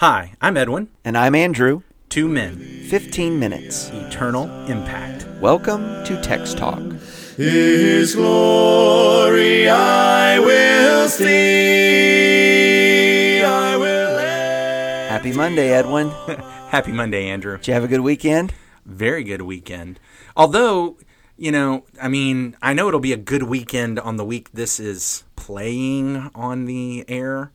Hi, I'm Edwin. And I'm Andrew. Two men, 15 minutes. eternal impact. Welcome to Text Talk. His glory I will see. I will. Happy Monday, Edwin. Happy Monday, Andrew. Did you have a good weekend? Very good weekend. Although, you know, I mean, I know it'll be a good weekend on the week this is playing on the air.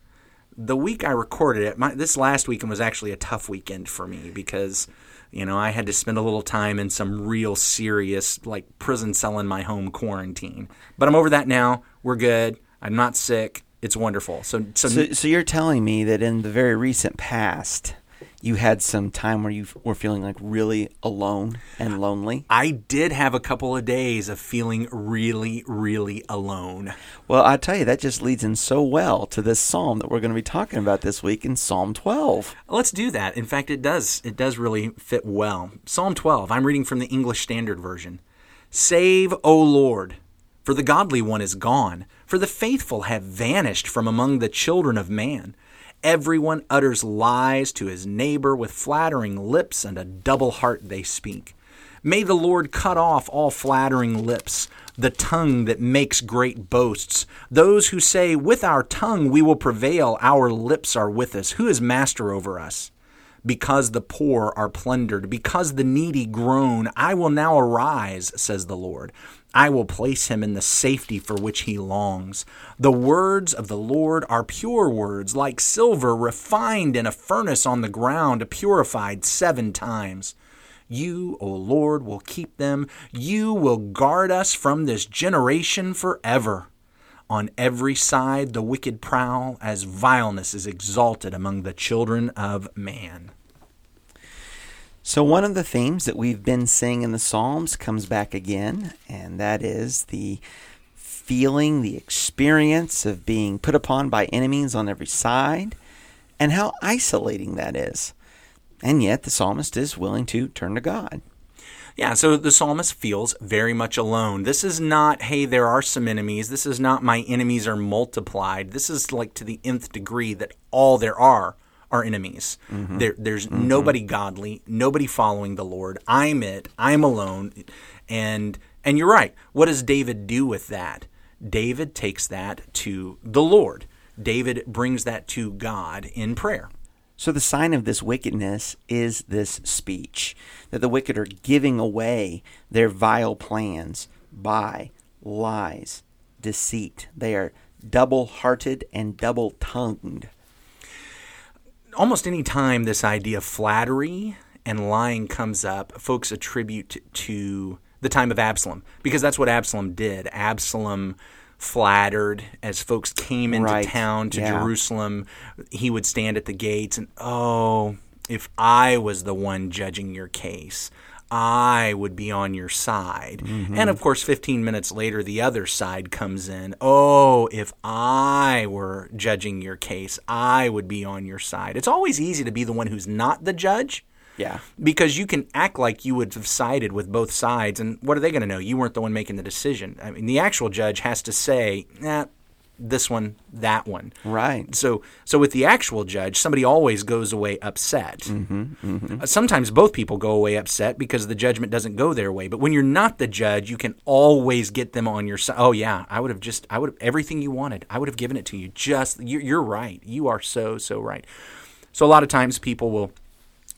The week I recorded it, my, this last weekend was actually a tough weekend for me because, you know, I had to spend a little time in some real serious, like prison cell in my home quarantine. But I'm over that now. We're good. I'm not sick. It's wonderful. So, so, So, so you're telling me that in the very recent past, you had some time where you were feeling like really alone and lonely? I did have a couple of days of feeling really, really alone. Well, I tell you, that just leads in so well to this psalm that we're going to be talking about this week in Psalm 12. Let's do that. In fact, it does. It does really fit well. Psalm 12. I'm reading from the English Standard Version. Save, O Lord, for the godly one is gone, for the faithful have vanished from among the children of man. Everyone utters lies to his neighbor with flattering lips, and a double heart they speak. May the Lord cut off all flattering lips, the tongue that makes great boasts. Those who say, With our tongue we will prevail, our lips are with us. Who is master over us? Because the poor are plundered, because the needy groan, I will now arise, says the Lord. I will place him in the safety for which he longs. The words of the Lord are pure words, like silver refined in a furnace on the ground, purified seven times. You, O Lord, will keep them. You will guard us from this generation forever. On every side the wicked prowl, as vileness is exalted among the children of man. So, one of the themes that we've been seeing in the Psalms comes back again, and that is the feeling, the experience of being put upon by enemies on every side, and how isolating that is. And yet, the psalmist is willing to turn to God. Yeah, so the psalmist feels very much alone. This is not, hey, there are some enemies. This is not, my enemies are multiplied. This is like to the nth degree that all there are are enemies. Mm-hmm. There, there's mm-hmm. nobody godly, nobody following the Lord. I'm it. I'm alone. And and you're right. What does David do with that? David takes that to the Lord. David brings that to God in prayer. So, the sign of this wickedness is this speech that the wicked are giving away their vile plans by lies, deceit. They are double hearted and double tongued. almost any time this idea of flattery and lying comes up, folks attribute to the time of Absalom because that's what Absalom did. Absalom flattered as folks came into Right. town to Yeah. Jerusalem. He would stand at the gates and, oh, if I was the one judging your case, I would be on your side. Mm-hmm. And of course, 15 minutes later, the other side comes in. Oh, if I were judging your case, I would be on your side. It's always easy to be the one who's not the judge Yeah. because you can act like you would have sided with both sides. And what are they going to know? You weren't the one making the decision. I mean, the actual judge has to say, nah, this one, that one. Right. So, so with the actual judge, somebody always goes away upset. Uh, sometimes both people go away upset because the judgment doesn't go their way. But when you're not the judge, you can always get them on your side. Oh yeah, I would have just, I would have everything you wanted. I would have given it to you. Just you're, you're right. You are so so right. So a lot of times people will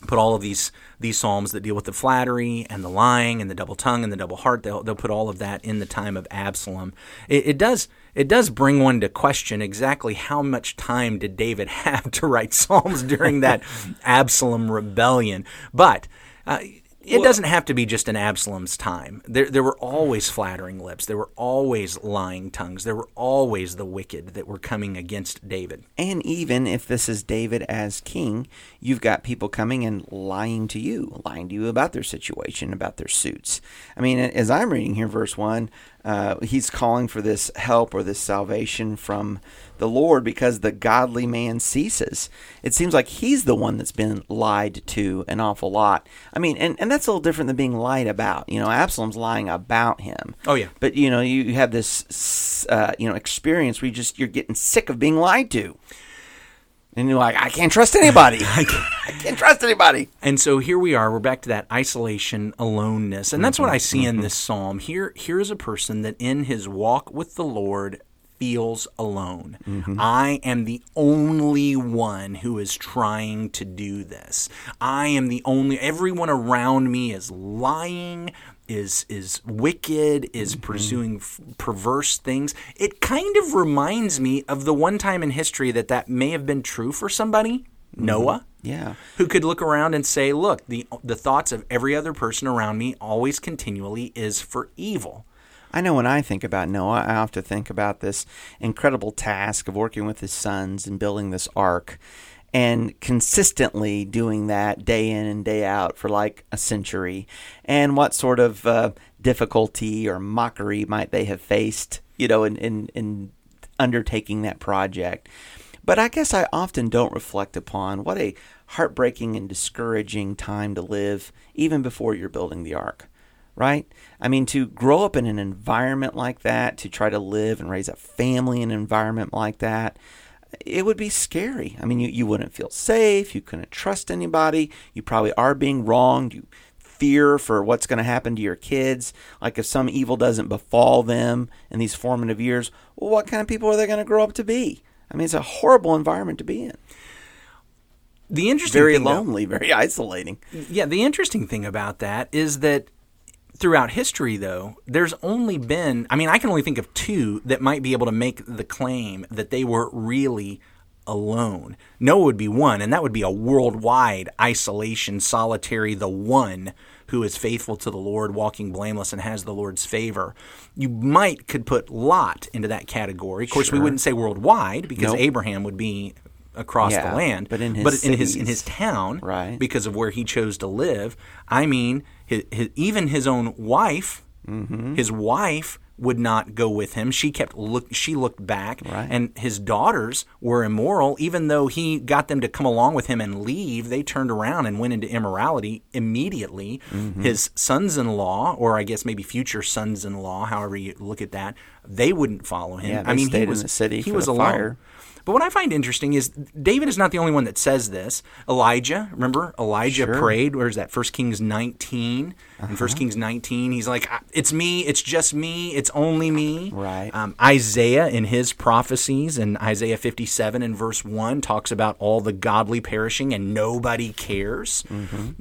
put all of these these psalms that deal with the flattery and the lying and the double tongue and the double heart. They'll they'll put all of that in the time of Absalom. It, it does it does bring one to question exactly how much time did David have to write psalms during that Absalom rebellion, but. Uh, it doesn't have to be just in Absalom's time. There, there were always flattering lips. There were always lying tongues. There were always the wicked that were coming against David. And even if this is David as king, you've got people coming and lying to you, lying to you about their situation, about their suits. I mean, as I'm reading here, verse 1, uh, he's calling for this help or this salvation from the Lord because the godly man ceases. It seems like he's the one that's been lied to an awful lot. I mean, and, and that's a little different than being lied about. You know, Absalom's lying about him. Oh, yeah. But you know, you you have this uh, you know experience where you just you're getting sick of being lied to. And you're like, I can't trust anybody. I can't trust anybody. And so here we are. We're back to that isolation, aloneness, and that's what mm-hmm, I see in mm-hmm. this psalm. Here, here is a person that in his walk with the Lord feels alone. Mm-hmm. I am the only one who is trying to do this. I am the only. Everyone around me is lying. Is is wicked? Is mm-hmm. pursuing f- perverse things? It kind of reminds me of the one time in history that that may have been true for somebody, mm-hmm. Noah Yeah. who could look around and say, "Look, the the thoughts of every other person around me always continually is for evil." I know when I think about Noah, I have to think about this incredible task of working with his sons and building this ark and consistently doing that day in and day out for like a century. And what sort of uh, difficulty or mockery might they have faced, you know, in, in, in undertaking that project? But I guess I often don't reflect upon what a heartbreaking and discouraging time to live, even before you're building the ark right? I mean, to grow up in an environment like that, to try to live and raise a family in an environment like that, it would be scary. I mean, you, you wouldn't feel safe. You couldn't trust anybody. You probably are being wronged. You fear for what's going to happen to your kids. Like if some evil doesn't befall them in these formative years, well, what kind of people are they going to grow up to be? I mean, it's a horrible environment to be in. The interesting Very thing, though- lonely, very isolating. yeah, the interesting thing about that is that throughout history, though, there's only been, I mean, I can only think of two that might be able to make the claim that they were really alone. Noah would be one, and that would be a worldwide isolation, solitary, the one who is faithful to the Lord, walking blameless, and has the Lord's favor. You might could put Lot into that category. Of course, we wouldn't say worldwide because Nope. Abraham would be across Yeah, the land, but in his but in his in his town, Right. because of where he chose to live. I mean, his, his, even his own wife, Mm-hmm. his wife would not go with him. She kept look. She looked back, Right. and his daughters were immoral. Even though he got them to come along with him and leave, they turned around and went into immorality immediately. His sons-in-law, or I guess maybe future sons-in-law, however you look at that, they wouldn't follow him. Yeah, I mean, stayed he in was the city He was the alone. But what I find interesting is David is not the only one that says this. Elijah, remember Elijah Sure. prayed. Where's that? First Kings 19. In First Kings 19, he's like, "It's me. It's just me. It's only me." Right. Um, Isaiah, in his prophecies, in Isaiah 57 and verse one, talks about all the godly perishing and nobody cares.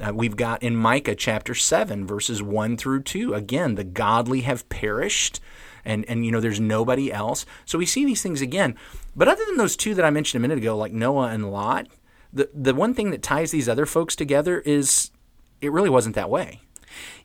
Uh, we've got in Micah chapter 7, verses 1 through 2. Again, the godly have perished and and you know there's nobody else. So we see these things again. But other than those two that I mentioned a minute ago, like Noah and Lot, the the one thing that ties these other folks together is it really wasn't that way.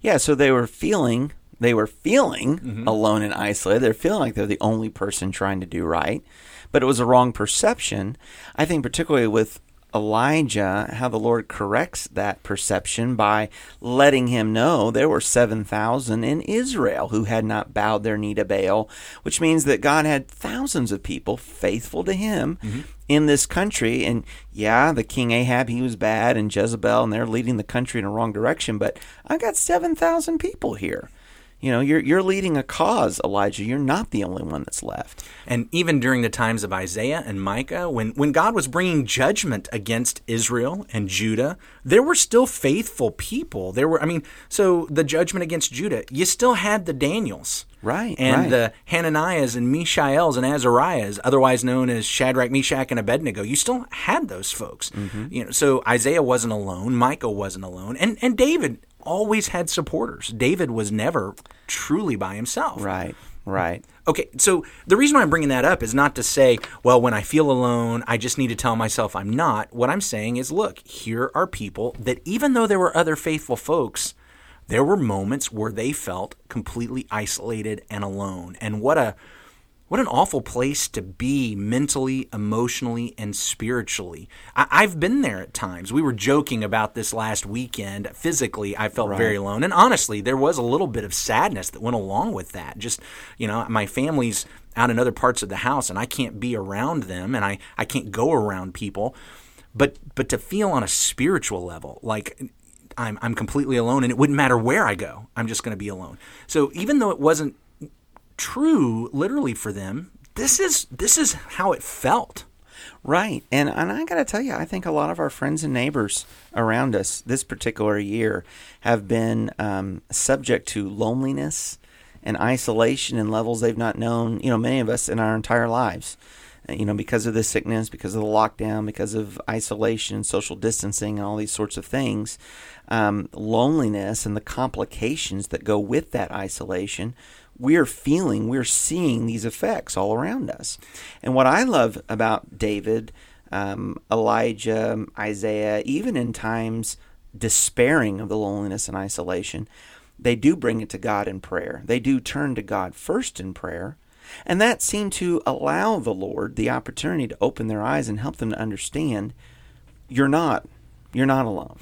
Yeah, so they were feeling they were feeling Mm-hmm. alone and isolated. They're feeling like they're the only person trying to do right, but it was a wrong perception. I think particularly with Elijah, how the Lord corrects that perception by letting him know there were 7,000 in Israel who had not bowed their knee to Baal, which means that God had thousands of people faithful to him mm-hmm. in this country. And yeah, the king Ahab, he was bad, and Jezebel, and they're leading the country in a wrong direction, but I've got 7,000 people here. You know, you're you're leading a cause, Elijah. You're not the only one that's left. And even during the times of Isaiah and Micah, when, when God was bringing judgment against Israel and Judah, there were still faithful people. There were, I mean, so the judgment against Judah, you still had the Daniels. Right, And right. the Hananiahs and Mishaels and Azariahs, otherwise known as Shadrach, Meshach, and Abednego. You still had those folks. Mm-hmm. You know, so Isaiah wasn't alone, Micah wasn't alone, and, and David always had supporters. David was never truly by himself. Right, right. Okay, so the reason why I'm bringing that up is not to say, well, when I feel alone, I just need to tell myself I'm not. What I'm saying is, look, here are people that even though there were other faithful folks, there were moments where they felt completely isolated and alone. And what a what an awful place to be mentally, emotionally, and spiritually. I, I've been there at times. We were joking about this last weekend. Physically, I felt very alone. And honestly, there was a little bit of sadness that went along with that. Just, you know, my family's out in other parts of the house and I can't be around them and I, I can't go around people. But but to feel on a spiritual level, like I'm I'm completely alone and it wouldn't matter where I go. I'm just going to be alone. So even though it wasn't true literally for them this is this is how it felt Right. And and I got to tell you, I think a lot of our friends and neighbors around us this particular year have been um, subject to loneliness and isolation in levels they've not known, you know, many of us in our entire lives. Uh, You know, because of the sickness, because of the lockdown, because of isolation, social distancing, and all these sorts of things, um, loneliness and the complications that go with that isolation we're feeling, we're seeing these effects all around us. And what I love about David, um, Elijah, Isaiah, even in times despairing of the loneliness and isolation, they do bring it to God in prayer. They do turn to God first in prayer. And that seemed to allow the Lord the opportunity to open their eyes and help them to understand you're not you're not alone.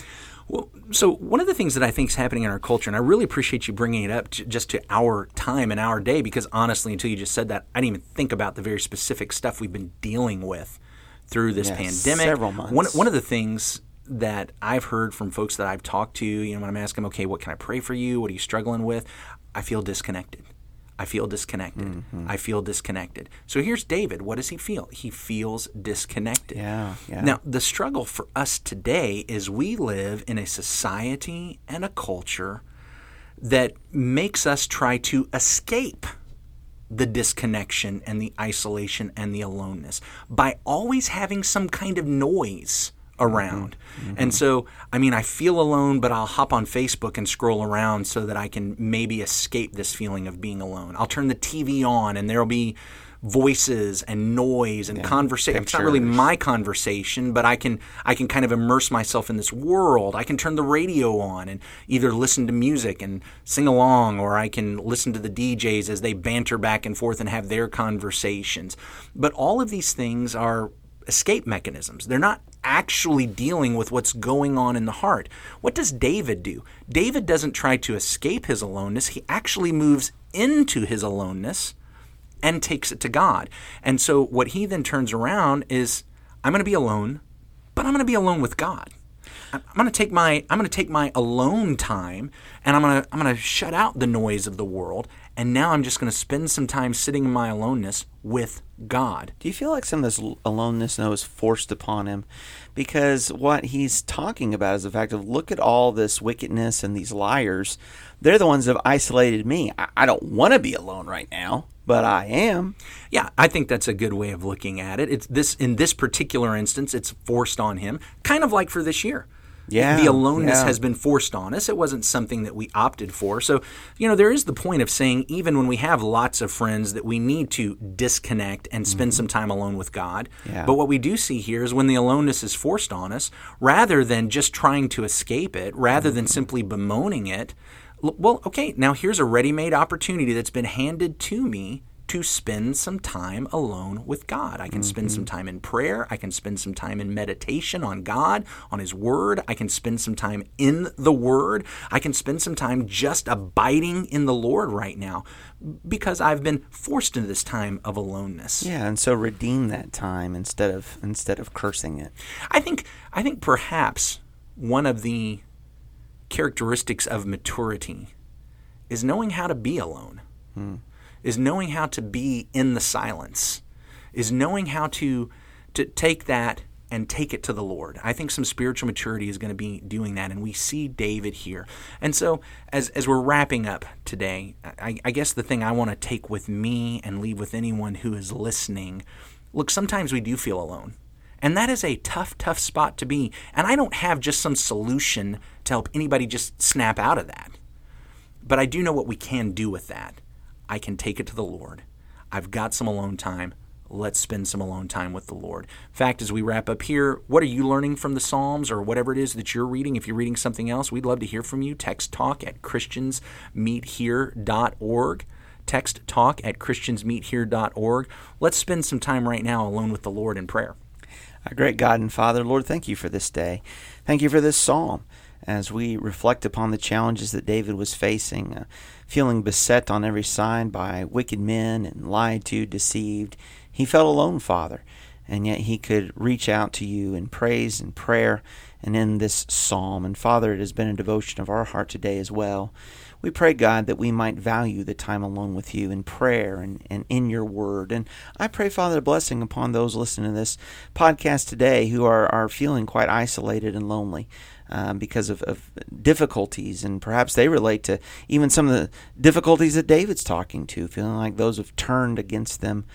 Well, so one of the things that I think is happening in our culture, and I really appreciate you bringing it up j- just to our time and our day, because honestly, until you just said that, I didn't even think about the very specific stuff we've been dealing with through this pandemic. several months. One, one of the things that I've heard from folks that I've talked to, you know, when I'm asking them, okay, what can I pray for you? What are you struggling with? I feel disconnected. I feel disconnected. Mm-hmm. I feel disconnected. So here's David. What does he feel? He feels disconnected. Yeah, yeah. Now, the struggle for us today is we live in a society and a culture that makes us try to escape the disconnection and the isolation and the aloneness by always having some kind of noise around. Mm-hmm. And so, I mean, I feel alone, but I'll hop on Facebook and scroll around so that I can maybe escape this feeling of being alone. I'll turn the TV on and there'll be voices and noise and conversation. It's not really my conversation, but I can I can kind of immerse myself in this world. I can turn the radio on and either listen to music and sing along or I can listen to the DJs as they banter back and forth and have their conversations. But all of these things are escape mechanisms. They're not actually dealing with what's going on in the heart. What does David do? David doesn't try to escape his aloneness. He actually moves into his aloneness and takes it to God. And so what he then turns around is I'm going to be alone, but I'm going to be alone with God. I'm going to take my I'm going to take my alone time and I'm going to I'm going to shut out the noise of the world and now I'm just going to spend some time sitting in my aloneness with God. Do you feel like some of this aloneness now is forced upon him? Because what he's talking about is the fact of look at all this wickedness and these liars. They're the ones that have isolated me. I, I don't want to be alone right now, but I am. Yeah, I think that's a good way of looking at it. It's this in this particular instance, it's forced on him, kind of like for this year. Yeah, the aloneness yeah. has been forced on us. It wasn't something that we opted for. So, you know, there is the point of saying even when we have lots of friends that we need to disconnect and spend some time alone with God. Mm-hmm. Yeah. But what we do see here is when the aloneness is forced on us, rather than just trying to escape it, rather than simply bemoaning it, well, okay, now here's a ready-made opportunity that's been handed to me to spend some time alone with God. I can spend some mm-hmm. time in prayer. I can spend some time in meditation on God, on His Word. I can spend some time in the Word. I can spend some time just abiding in the Lord right now because I've been forced into this time of aloneness. Yeah, and so redeem that time instead of instead of cursing it. I think I think perhaps one of the characteristics of maturity is knowing how to be alone. Hmm. Is knowing how to be in the silence. Is knowing how to to take that and take it to the Lord. I think some spiritual maturity is going to be doing that, and we see David here. And so, as as we're wrapping up today, I, I guess the thing I want to take with me and leave with anyone who is listening, look, sometimes we do feel alone. And that is a tough, tough spot to be. And I don't have just some solution to help anybody just snap out of that. But I do know what we can do with that. I can take it to the Lord. I've got some alone time. Let's spend some alone time with the Lord. In fact, as we wrap up here, what are you learning from the Psalms or whatever it is that you're reading? If you're reading something else, we'd love to hear from you. Text talk at christiansmeethere.org. Text talk at christiansmeethere.org. Let's spend some time right now alone with the Lord in prayer. Our great God and Father, Lord, thank you for this day. Thank you for this psalm as we reflect upon the challenges that David was facing, uh, feeling beset on every side by wicked men and lied to, deceived. He felt alone, Father, and yet he could reach out to you in praise and prayer and in this psalm. And Father, it has been a devotion of our heart today as well. We pray, God, that we might value the time alone with you in prayer and, and in your word. And I pray, Father, a blessing upon those listening to this podcast today who are, are feeling quite isolated and lonely. Um, because of, of, difficulties, and perhaps they relate to even some of the difficulties that David's talking to, feeling like those have turned against them.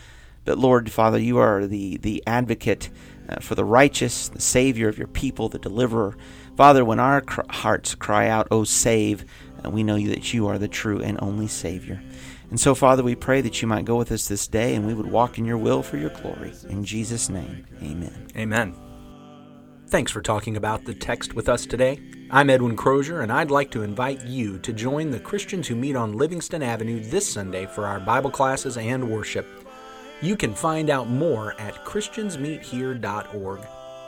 But Lord, Father, you are the, the advocate uh, for the righteous, the Savior of your people, the deliverer. Father, when our cr- hearts cry out, Oh, save, uh, we know that you are the true and only Savior. And so, Father, we pray that you might go with us this day and we would walk in your will for your glory. In Jesus' name, amen. Amen. Thanks for talking about the text with us today. I'm Edwin Crozier, and I'd like to invite you to join the Christians who meet on Livingston Avenue this Sunday for our Bible classes and worship. You can find out more at ChristiansMeetHere.org.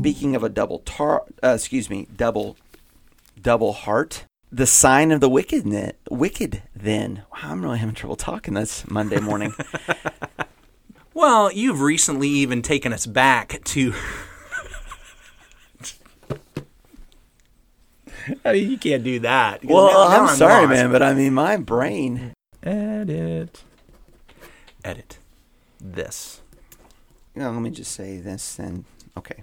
Speaking of a double tar, uh, excuse me, double, double heart. The sign of the wicked, wicked. Then wow, I'm really having trouble talking this Monday morning. well, you've recently even taken us back to. I mean, you can't do that. Well, Now- now I'm, sorry, lost. man, but I mean, my brain. Edit. Edit. This. You know, let me just say this, and okay.